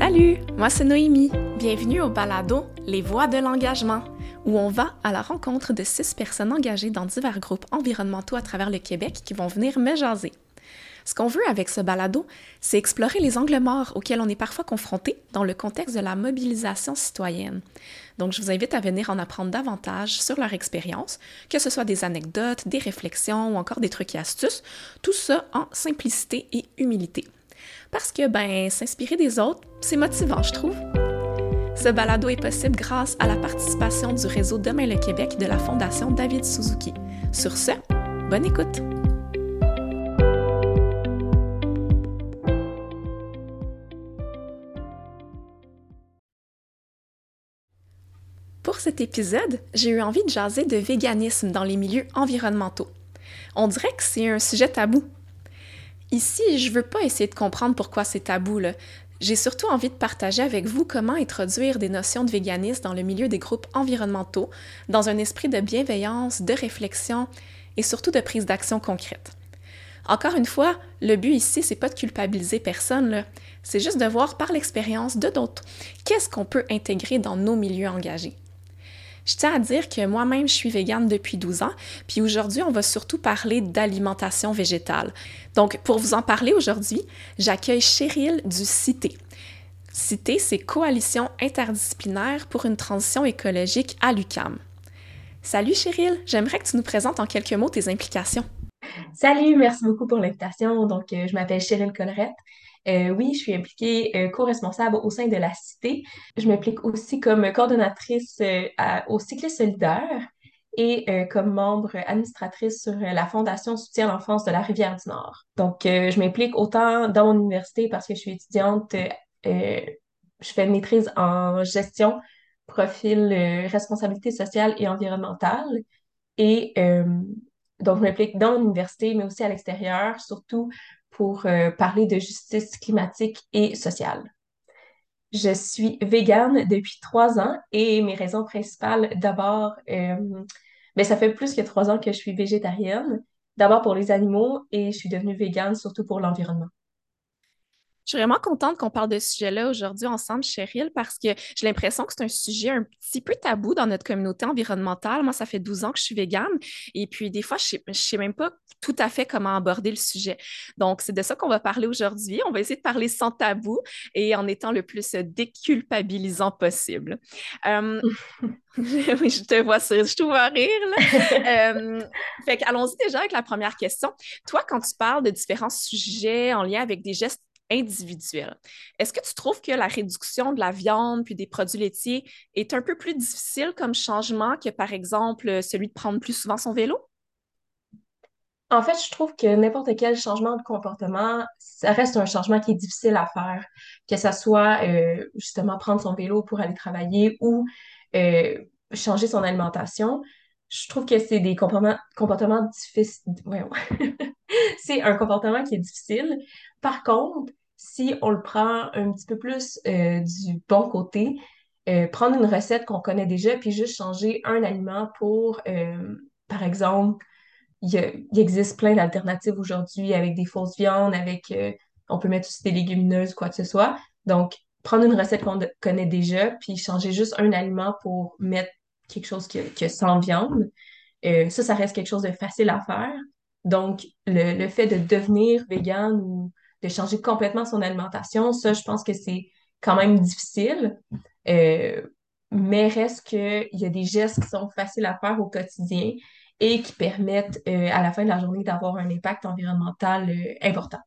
Salut, moi c'est Noémie. Bienvenue au balado Les Voix de l'engagement, où on va à la rencontre de six personnes engagées dans divers groupes environnementaux à travers le Québec qui vont venir me jaser. Ce qu'on veut avec ce balado, c'est explorer les angles morts auxquels on est parfois confronté dans le contexte de la mobilisation citoyenne. Donc, je vous invite à venir en apprendre davantage sur leur expérience, que ce soit des anecdotes, des réflexions ou encore des trucs et astuces, tout ça en simplicité et humilité. Parce que, ben, s'inspirer des autres, c'est motivant, je trouve. Ce balado est possible grâce à la participation du réseau Demain le Québec de la Fondation David Suzuki. Sur ce, bonne écoute! Pour cet épisode, j'ai eu envie de jaser de véganisme dans les milieux environnementaux. On dirait que c'est un sujet tabou, Ici, je veux pas essayer de comprendre pourquoi c'est tabou. J'ai surtout envie de partager avec vous comment introduire des notions de véganisme dans le milieu des groupes environnementaux, dans un esprit de bienveillance, de réflexion et surtout de prise d'action concrète. Encore une fois, le but ici, c'est pas de culpabiliser personne, c'est juste de voir par l'expérience de d'autres qu'est-ce qu'on peut intégrer dans nos milieux engagés. Je tiens à dire que moi-même, je suis végane depuis 12 ans, puis aujourd'hui, on va surtout parler d'alimentation végétale. Donc, pour vous en parler aujourd'hui, j'accueille Cheryl du CITÉ. CITÉ, c'est Coalition interdisciplinaire pour une transition écologique à l'UCAM. Salut Cheryl, j'aimerais que tu nous présentes en quelques mots tes implications. Salut, merci beaucoup pour l'invitation. Donc, euh, je m'appelle Cheryl Collerette. Euh, oui, je suis impliquée euh, co-responsable au sein de la Cité. Je m'implique aussi comme coordonnatrice euh, au Cycliste solidaire et comme membre administratrice sur la Fondation Soutien à l'enfance de la Rivière-du-Nord. Donc, je m'implique autant dans mon université parce que je suis étudiante, je fais une maîtrise en gestion, profil responsabilité sociale et environnementale. Et donc, je m'implique dans mon université, mais aussi à l'extérieur, surtout pour euh, parler de justice climatique et sociale. Je suis végane depuis trois ans et mes raisons principales, d'abord, euh, ben, ça fait plus que trois ans que je suis végétarienne. D'abord pour les animaux et je suis devenue végane surtout pour l'environnement. Je suis vraiment contente qu'on parle de ce sujet-là aujourd'hui ensemble, Cheryl, parce que j'ai l'impression que c'est un sujet un petit peu tabou dans notre communauté environnementale. Moi, ça fait 12 ans que je suis végane et puis des fois, je ne sais, sais, même pas tout à fait comment aborder le sujet. Donc, c'est de ça qu'on va parler aujourd'hui. On va essayer de parler sans tabou et en étant le plus déculpabilisant possible. Euh, oui, je te vois je te vois rire. Là. euh, fait allons-y déjà avec la première question. Toi, quand tu parles de différents sujets en lien avec des gestes individuel. Est-ce que tu trouves que la réduction de la viande puis des produits laitiers est un peu plus difficile comme changement que, par exemple, celui de prendre plus souvent son vélo? En fait, je trouve que n'importe quel changement de comportement, ça reste un changement qui est difficile à faire, que ce soit euh, justement prendre son vélo pour aller travailler ou euh, changer son alimentation. Je trouve que c'est des comportements, comportements difficiles. c'est un comportement qui est difficile. Par contre, si on le prend un petit peu plus euh, du bon côté, euh, prendre une recette qu'on connaît déjà, puis juste changer un aliment pour, euh, par exemple, il, existe plein d'alternatives aujourd'hui avec des fausses viandes, avec, on peut mettre aussi des légumineuses, quoi que ce soit. Donc, prendre une recette qu'on connaît déjà, puis changer juste un aliment pour mettre quelque chose qui, qui sans viande, ça, ça reste quelque chose de facile à faire. Donc, le, le fait de devenir vegan ou de changer complètement son alimentation. Ça, je pense que c'est quand même difficile. Euh, mais reste qu'il y a des gestes qui sont faciles à faire au quotidien et qui permettent euh, à la fin de la journée d'avoir un impact environnemental euh, important.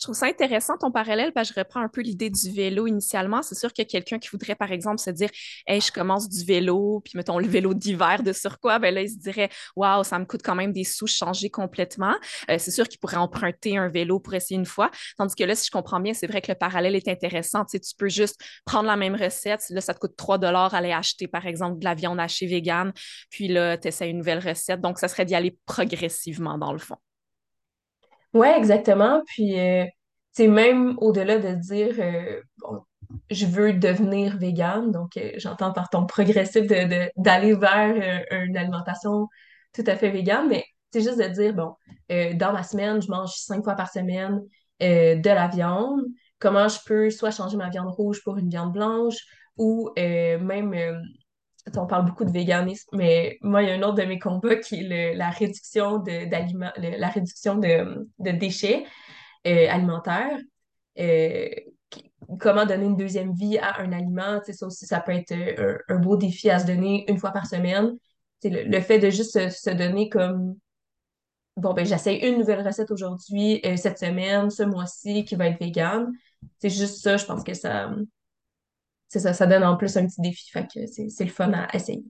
Je trouve ça intéressant ton parallèle parce que je reprends un peu l'idée du vélo initialement. C'est sûr que quelqu'un qui voudrait, par exemple, se dire Hey, je commence du vélo, puis mettons le vélo d'hiver de sur quoi, ben là, il se dirait Waouh, ça me coûte quand même des sous changer complètement. Euh, c'est sûr qu'il pourrait emprunter un vélo pour essayer une fois. Tandis que là, si je comprends bien, c'est vrai que le parallèle est intéressant. Tu, sais, tu peux juste prendre la même recette. Là, ça te coûte 3 aller acheter, par exemple, de la viande hachée végane. Puis là, tu essaies une nouvelle recette. Donc, ça serait d'y aller progressivement dans le fond. Ouais, exactement. Puis, c'est euh, même au-delà de dire, euh, je veux devenir végane, donc euh, j'entends par ton progressif de, d'aller vers une alimentation tout à fait végane, mais c'est juste de dire, bon, dans ma semaine, je mange cinq fois par semaine de la viande, comment je peux soit changer ma viande rouge pour une viande blanche ou euh, même, euh, on parle beaucoup de véganisme, mais moi, il y a un autre de mes combats qui est la réduction de, la réduction de, de déchets euh, alimentaires. comment donner une deuxième vie à un aliment, ça ça peut être un, beau défi à se donner une fois par semaine. Le, le, fait de juste se, donner comme bon, ben, j'essaie une nouvelle recette aujourd'hui, cette semaine, ce mois-ci, qui va être végane. C'est juste ça, je pense que ça, ça, ça donne en plus un petit défi. Fait que c'est le fun à essayer.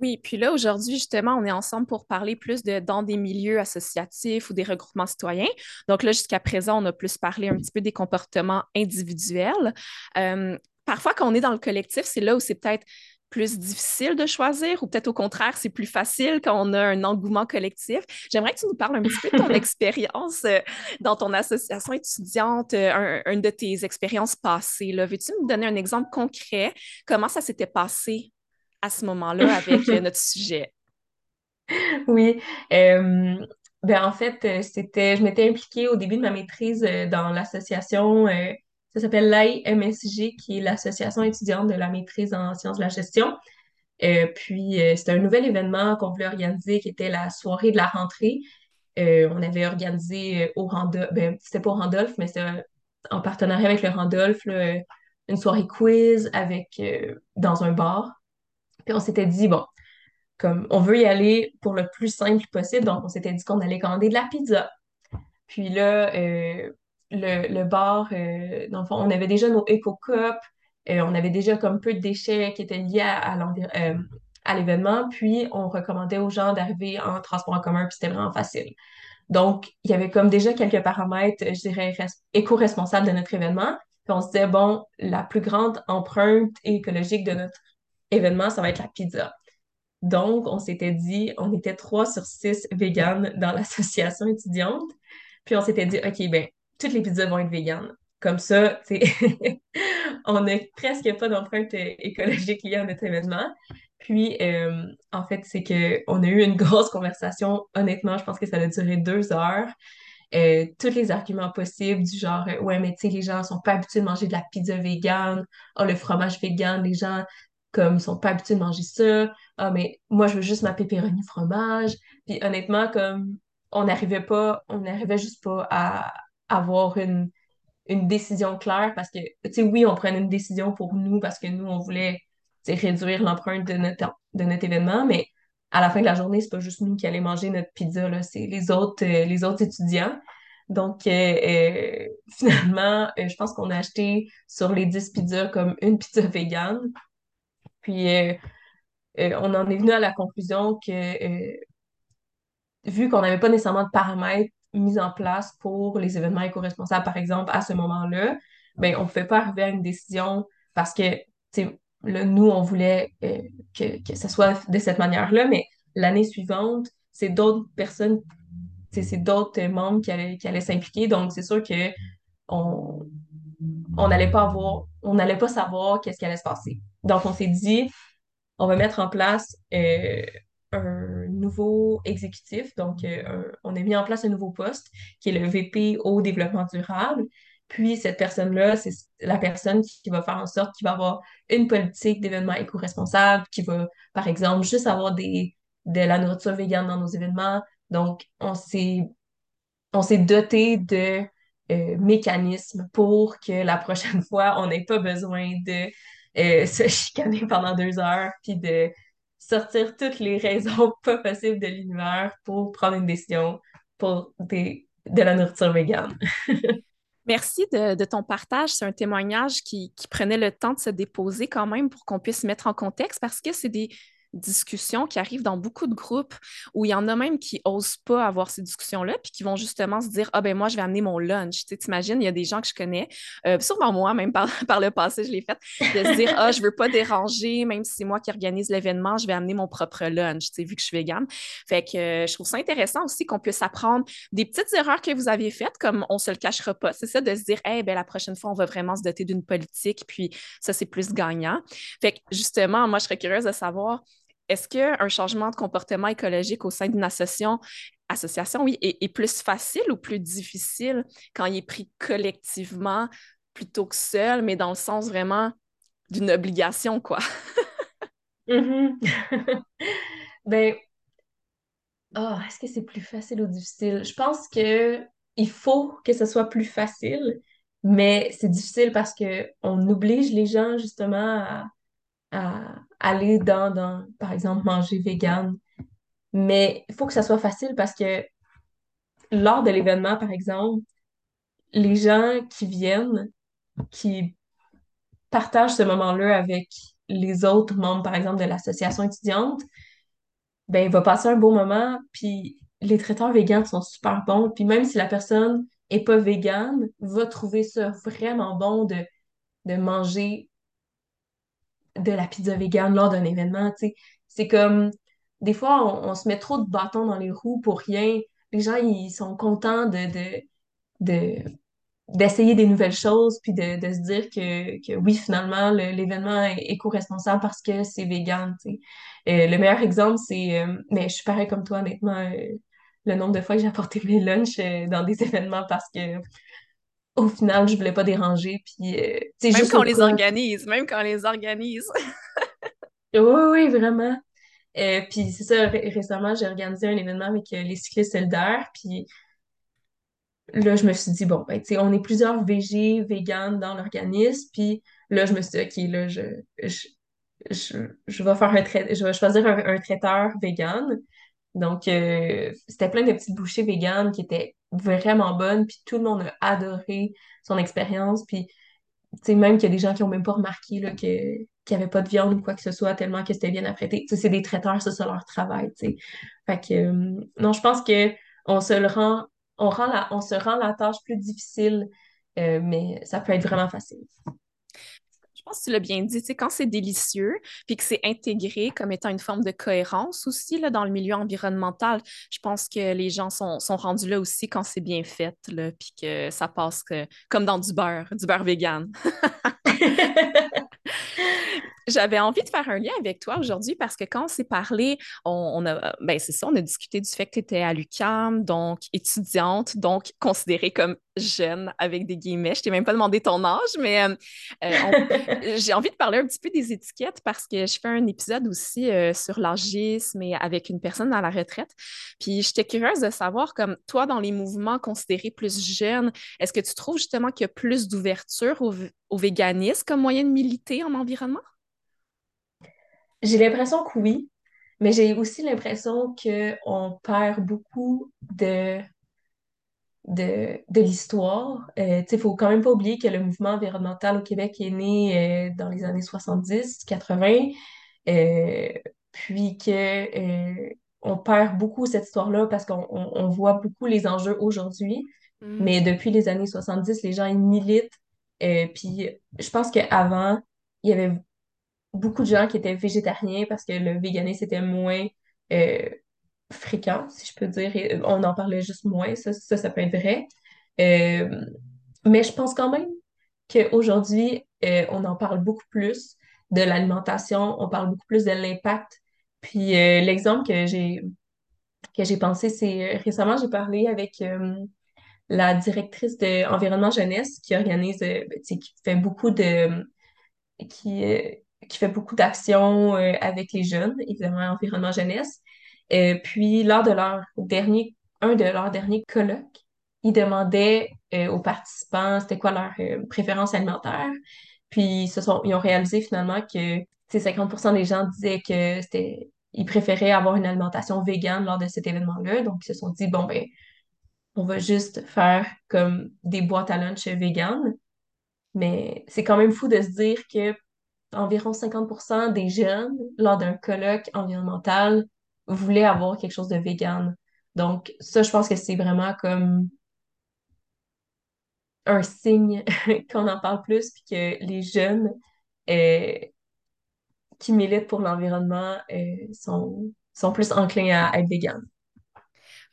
Oui, puis là, aujourd'hui, justement, on est ensemble pour parler plus de dans des milieux associatifs ou des regroupements citoyens. Donc là, jusqu'à présent, on a plus parlé un petit peu des comportements individuels. Euh, parfois, quand on est dans le collectif, c'est là où c'est peut-être plus difficile de choisir ou peut-être au contraire, c'est plus facile quand on a un engouement collectif. J'aimerais que tu nous parles un petit peu de ton expérience euh, dans ton association étudiante, euh, une de tes expériences passées. Veux-tu me donner un exemple concret? Comment ça s'était passé? À ce moment-là avec euh, notre sujet? Oui. ben en fait, c'était, je m'étais impliquée au début de ma maîtrise dans l'association ça s'appelle l'AIMSG, qui est l'Association étudiante de la maîtrise en sciences de la gestion. Euh, puis, euh, c'était un nouvel événement qu'on voulait organiser qui était la soirée de la rentrée. Euh, on avait organisé au Randolph, ben, c'était pas au Randolph, mais c'était en partenariat avec le Randolph, une soirée quiz avec, dans un bar. Puis, on s'était dit, bon, comme on veut y aller pour le plus simple possible, donc on s'était dit qu'on allait commander de la pizza. Puis là, le, le bar, euh, dans le fond, on avait déjà nos éco-cups, euh, on avait déjà comme peu de déchets qui étaient liés à, euh, à l'événement, puis on recommandait aux gens d'arriver en transport en commun, puis c'était vraiment facile. Donc, il y avait comme déjà quelques paramètres, je dirais, éco-responsables de notre événement. Puis on se disait, bon, la plus grande empreinte écologique de notre événement, ça va être la pizza. Donc, on s'était dit, on était trois sur six véganes dans l'association étudiante. Puis on s'était dit, OK, ben, toutes les pizzas vont être véganes. Comme ça, on n'a presque pas d'empreinte écologique liée à notre événement. Puis, euh, en fait, c'est qu'on a eu une grosse conversation. Honnêtement, je pense que ça a duré deux heures. Euh, tous les arguments possibles du genre ouais mais tu sais les gens sont pas habitués de manger de la pizza végane oh le fromage vegan les gens comme sont pas habitués de manger ça ah mais moi je veux juste ma pepperoni fromage puis honnêtement comme on n'arrivait pas on n'arrivait juste pas à, avoir une, une décision claire parce que, tu sais, oui, on prenait une décision pour nous parce que nous, on voulait réduire l'empreinte de notre, de notre événement, mais à la fin de la journée, c'est pas juste nous qui allons manger notre pizza, là, c'est les autres, euh, les autres étudiants. Donc, euh, euh, finalement, je pense qu'on a acheté sur les 10 pizzas comme une pizza végane. Puis, on en est venu à la conclusion que, vu qu'on n'avait pas nécessairement de paramètres mise en place pour les événements éco-responsables, par exemple, à ce moment-là, ben, on ne pouvait pas arriver à une décision parce que, nous, on voulait euh, que, ce soit de cette manière-là, mais l'année suivante, c'est d'autres personnes, c'est d'autres membres qui allaient, s'impliquer. Donc, c'est sûr que on n'allait pas n'allait pas savoir qu'est-ce qui allait se passer. Donc, on s'est dit, on va mettre en place euh, un nouveau exécutif. Donc, euh, on a mis en place un nouveau poste qui est le VP au développement durable. Puis, cette personne-là, c'est la personne qui va faire en sorte qu'il va avoir une politique d'événements éco-responsables, qui va, par exemple, juste avoir de la nourriture végane dans nos événements. Donc, on s'est, on s'est doté de euh, mécanismes pour que la prochaine fois, on n'ait pas besoin de euh, se chicaner pendant deux heures, puis de sortir toutes les raisons pas possibles de l'univers pour prendre une décision pour des, de la nourriture végane. Merci de, de, ton partage. C'est un témoignage qui, qui, prenait le temps de se déposer quand même pour qu'on puisse mettre en contexte parce que c'est des, discussions qui arrivent dans beaucoup de groupes où il y en a même qui osent pas avoir ces discussions-là, puis qui vont justement se dire Ah ben moi, je vais amener mon lunch. Tu t'imagines, il y a des gens que je connais, euh, sûrement moi, même par, le passé, je l'ai fait, de se dire Ah, je veux pas déranger, même si c'est moi qui organise l'événement, je vais amener mon propre lunch, tu sais, vu que je suis végane. Fait que euh, je trouve ça intéressant aussi qu'on puisse apprendre des petites erreurs que vous aviez faites, comme on se le cachera pas. C'est ça de se dire Eh ben la prochaine fois, on va vraiment se doter d'une politique, puis ça, c'est plus gagnant. Fait que justement, moi, je serais curieuse de savoir est-ce qu'un changement de comportement écologique au sein d'une association, association est, plus facile ou plus difficile quand il est pris collectivement plutôt que seul, mais dans le sens vraiment d'une obligation, quoi? Mhm. Ben, ah, est-ce que c'est plus facile ou difficile? Je pense que il faut que ce soit plus facile, mais c'est difficile parce que on oblige les gens justement à, aller dans, par exemple, manger vegan. Mais il faut que ça soit facile parce que lors de l'événement, par exemple, les gens qui viennent, qui partagent ce moment-là avec les autres membres, par exemple, de l'association étudiante, ben, il va passer un beau moment, puis les traiteurs végans sont super bons, puis même si la personne est pas végane, va trouver ça vraiment bon de, de manger de la pizza végane lors d'un événement, tu sais. C'est comme, des fois, on, se met trop de bâtons dans les roues pour rien. Les gens, ils sont contents de, de, de, d'essayer des nouvelles choses, puis de, se dire que, que oui, finalement, le- l'événement est éco-responsable parce que c'est vegan, tu sais. Euh, le meilleur exemple, c'est, euh, mais je suis pareil comme toi, honnêtement, euh, le nombre de fois que j'ai apporté mes lunchs dans des événements parce que au final, je voulais pas déranger, puis euh, Même juste quand on les organise, même quand on les organise. Oui, oui, vraiment. Euh, puis c'est ça, ré- récemment, j'ai organisé un événement avec euh, les cyclistes solidaires, puis là, je me suis dit, bon, ben, tu sais, on est plusieurs végés, véganes dans l'organisme, puis là, je me suis dit, OK, là, je, je, je, je vais faire un trai- je vais choisir un, un traiteur vegan. Donc, euh, c'était plein de petites bouchées véganes qui étaient vraiment bonnes, puis tout le monde a adoré son expérience, puis sais, même qu'il y a des gens qui ont même pas remarqué là, que, qu'il n'y avait pas de viande ou quoi que ce soit, tellement que c'était bien apprêté. Tu sais, c'est des traiteurs, ça, c'est leur travail, tu sais. Fait que, euh, non, je pense que on se le rend, on rend la, on se rend la tâche plus difficile, euh, mais ça peut être vraiment facile. Je pense que tu l'as bien dit, tu sais, quand c'est délicieux, puis que c'est intégré comme étant une forme de cohérence aussi là, dans le milieu environnemental, je pense que les gens sont, sont rendus là aussi quand c'est bien fait, là, puis que ça passe que- comme dans du beurre, du beurre vegan. J'avais envie de faire un lien avec toi aujourd'hui parce que quand on s'est parlé, on, on a, ben c'est ça, on a discuté du fait que tu étais à l'UQAM, donc étudiante, donc considérée comme jeune avec des guillemets. Je t'ai même pas demandé ton âge, mais euh, euh, on- j'ai envie de parler un petit peu des étiquettes parce que je fais un épisode aussi euh, sur l'âgisme et avec une personne dans la retraite. Puis j'étais curieuse de savoir, comme toi, dans les mouvements considérés plus jeunes, est-ce que tu trouves justement qu'il y a plus d'ouverture au, au véganisme comme moyen de militer en environnement? J'ai l'impression que oui, mais j'ai aussi l'impression qu'on perd beaucoup de de, de l'histoire. Euh, il faut quand même pas oublier que le mouvement environnemental au Québec est né euh, dans les années 70, 80, euh, puis que on perd beaucoup cette histoire-là parce qu'on on, on voit beaucoup les enjeux aujourd'hui, mais depuis les années 70, les gens ils militent. Puis je pense qu'avant, il y avait beaucoup de gens qui étaient végétariens parce que le véganisme était moins euh, fréquent, si je peux dire. On en parlait juste moins, ça, ça, ça peut être vrai. Euh, mais je pense quand même qu'aujourd'hui, euh, on en parle beaucoup plus de l'alimentation, on parle beaucoup plus de l'impact. Puis l'exemple que j'ai que j'ai pensé, c'est récemment, j'ai parlé avec la directrice de Jeunesse qui organise, ben, qui fait beaucoup de qui, qui fait beaucoup d'actions euh, avec les jeunes, évidemment, Environnement Jeunesse. Euh, puis, lors de leur dernier, un de leurs derniers colloques, ils demandaient euh, aux participants c'était quoi leur euh, préférence alimentaire. Puis, ils, sont, ils ont réalisé finalement que tu sais, 50% des gens disaient que c'était ils préféraient avoir une alimentation végane lors de cet événement-là. Donc, ils se sont dit, bon, ben, on va juste faire comme des boîtes à lunch véganes. Mais c'est quand même fou de se dire que environ 50% des jeunes, lors d'un colloque environnemental, voulaient avoir quelque chose de vegan. Donc, ça, je pense que c'est vraiment comme un signe qu'on en parle plus, puis que les jeunes euh, qui militent pour l'environnement euh, sont, sont plus enclins à être vegan.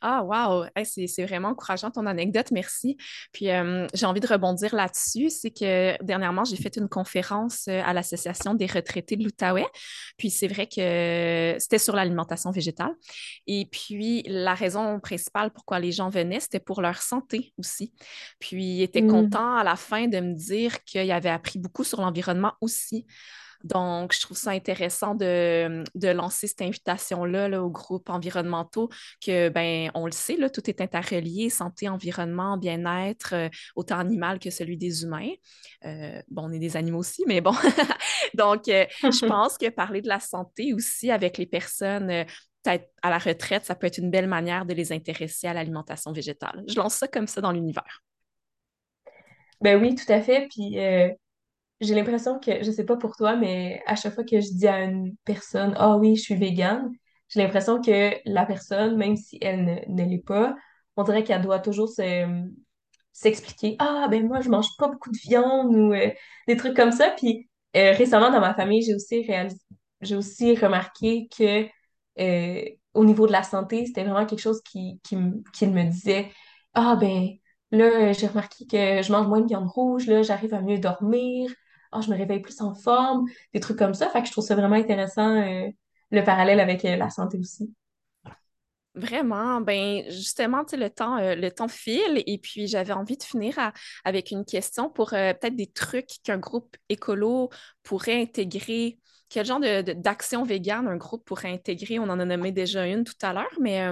Ah, wow! c'est vraiment encourageant ton anecdote, merci. Puis euh, j'ai envie de rebondir là-dessus. C'est que dernièrement, j'ai fait une conférence euh, à l'Association des retraités de l'Outaouais. Puis c'est vrai que c'était sur l'alimentation végétale. Et puis la raison principale pourquoi les gens venaient, c'était pour leur santé aussi. Puis ils étaient mm. contents à la fin de me dire qu'ils avaient appris beaucoup sur l'environnement aussi. Donc, je trouve ça intéressant de, lancer cette invitation-là là, aux groupes environnementaux, que, ben, on le sait, là, tout est interrelié, santé, environnement, bien-être, euh, autant animal que celui des humains. Euh, bon, on est des animaux aussi, mais bon. Donc, euh, je pense que parler de la santé aussi avec les personnes peut-être à la retraite, ça peut être une belle manière de les intéresser à l'alimentation végétale. Je lance ça comme ça dans l'univers. Ben oui, tout à fait. Puis j'ai l'impression que, je sais pas pour toi, mais à chaque fois que je dis à une personne, ah oui, je suis végane, j'ai l'impression que la personne, même si elle ne, l'est pas, on dirait qu'elle doit toujours s'expliquer, ah ben moi, je mange pas beaucoup de viande ou euh, des trucs comme ça. Puis euh, récemment, dans ma famille, j'ai aussi réalisé, j'ai aussi remarqué que euh, au niveau de la santé, c'était vraiment quelque chose qui, qui, qui me disait, ah ben là, j'ai remarqué que je mange moins de viande rouge, là, j'arrive à mieux dormir, oh, je me réveille plus en forme, des trucs comme ça. Fait que je trouve ça vraiment intéressant, euh, le parallèle avec euh, la santé aussi. Vraiment, ben justement, tu sais, le temps, euh, le temps file et puis j'avais envie de finir avec une question pour peut-être des trucs qu'un groupe écolo pourrait intégrer. Quel genre d'action végane un groupe pourrait intégrer? On en a nommé déjà une tout à l'heure, mais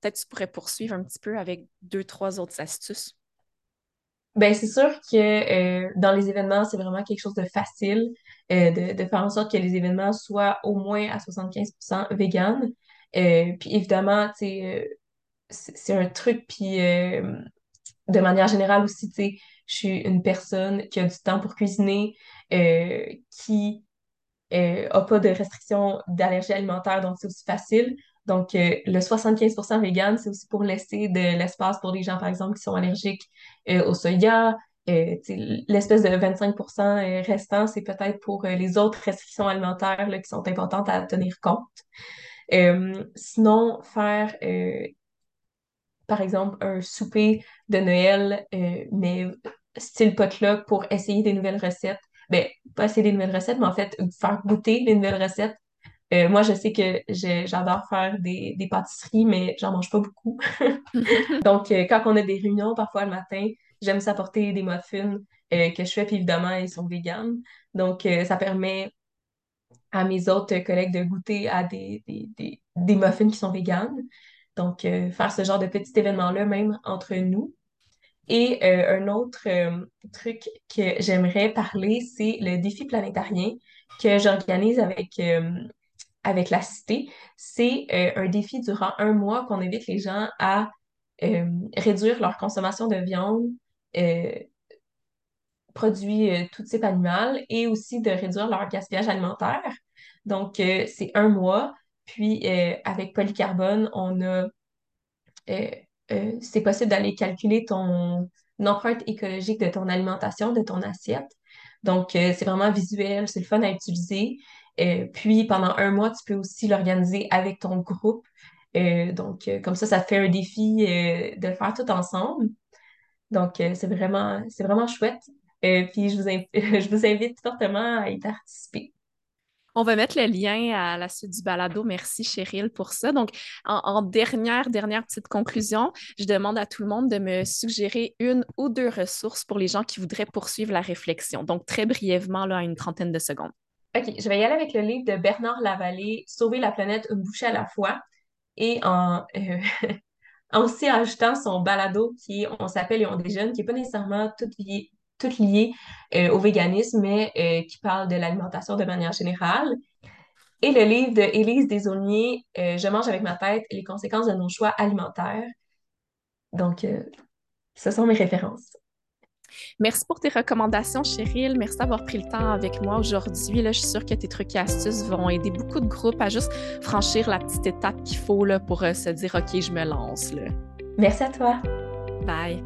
peut-être tu pourrais poursuivre un petit peu avec deux, trois autres astuces. Ben, c'est sûr que euh, dans les événements, c'est vraiment quelque chose de facile euh, de, de, faire en sorte que les événements soient au moins à 75% vegan. Euh, puis évidemment, c'est un truc, puis de manière générale aussi, tu je suis une personne qui a du temps pour cuisiner, qui n'a pas de restrictions d'allergie alimentaire, donc c'est aussi facile. Donc, euh, le 75% vegan, c'est aussi pour laisser de l'espace pour les gens, par exemple, qui sont allergiques euh, au soya. Euh, l'espèce de 25% restant, c'est peut-être pour les autres restrictions alimentaires là, qui sont importantes à tenir compte. sinon, faire, par exemple, un souper de Noël, mais style potluck pour essayer des nouvelles recettes. Ben, pas essayer des nouvelles recettes, mais en fait, faire goûter les nouvelles recettes euh, moi, je sais que j'adore faire des, des, pâtisseries, mais j'en mange pas beaucoup. Donc, euh, quand on a des réunions, parfois le matin, j'aime s'apporter des muffins euh, que je fais, puis évidemment, ils sont véganes. Donc, ça permet à mes autres collègues de goûter à des, des, des, des muffins qui sont véganes. Donc, faire ce genre de petit événement-là, même entre nous. Et un autre truc que j'aimerais parler, c'est le défi planétarien que j'organise avec avec la cité, c'est euh, un défi durant un mois qu'on invite les gens à euh, réduire leur consommation de viande, euh, produits tout type animal et aussi de réduire leur gaspillage alimentaire. Donc, c'est un mois. Puis, avec Polycarbone, on a c'est possible d'aller calculer ton empreinte écologique de ton alimentation, de ton assiette. Donc, c'est vraiment visuel, c'est le fun à utiliser. Euh, puis pendant un mois, tu peux aussi l'organiser avec ton groupe. Euh, donc, euh, comme ça, ça fait un défi de le faire tout ensemble. Donc, c'est vraiment, vraiment chouette. puis, je vous, invite fortement à y participer. On va mettre le lien à la suite du balado. Merci, Cheryl, pour ça. Donc, en, dernière, dernière petite conclusion, je demande à tout le monde de me suggérer une ou deux ressources pour les gens qui voudraient poursuivre la réflexion. Donc, très brièvement, là, une trentaine de secondes. Je vais y aller avec le livre de Bernard Lavallée, Sauver la planète une bouchée à la fois. Et en, euh, aussi ajoutant son balado qui On s'appelle et on déjeune, qui n'est pas nécessairement tout lié, tout lié euh, au véganisme, mais euh, qui parle de l'alimentation de manière générale. Et le livre de Élise Desaulniers, Je mange avec ma tête, les conséquences de nos choix alimentaires. Donc, ce sont mes références. Merci pour tes recommandations, Cheryl. Merci d'avoir pris le temps avec moi aujourd'hui. je suis sûre que tes trucs et astuces vont aider beaucoup de groupes à juste franchir la petite étape qu'il faut là, pour euh, se dire OK, je me lance. Merci à toi. Bye.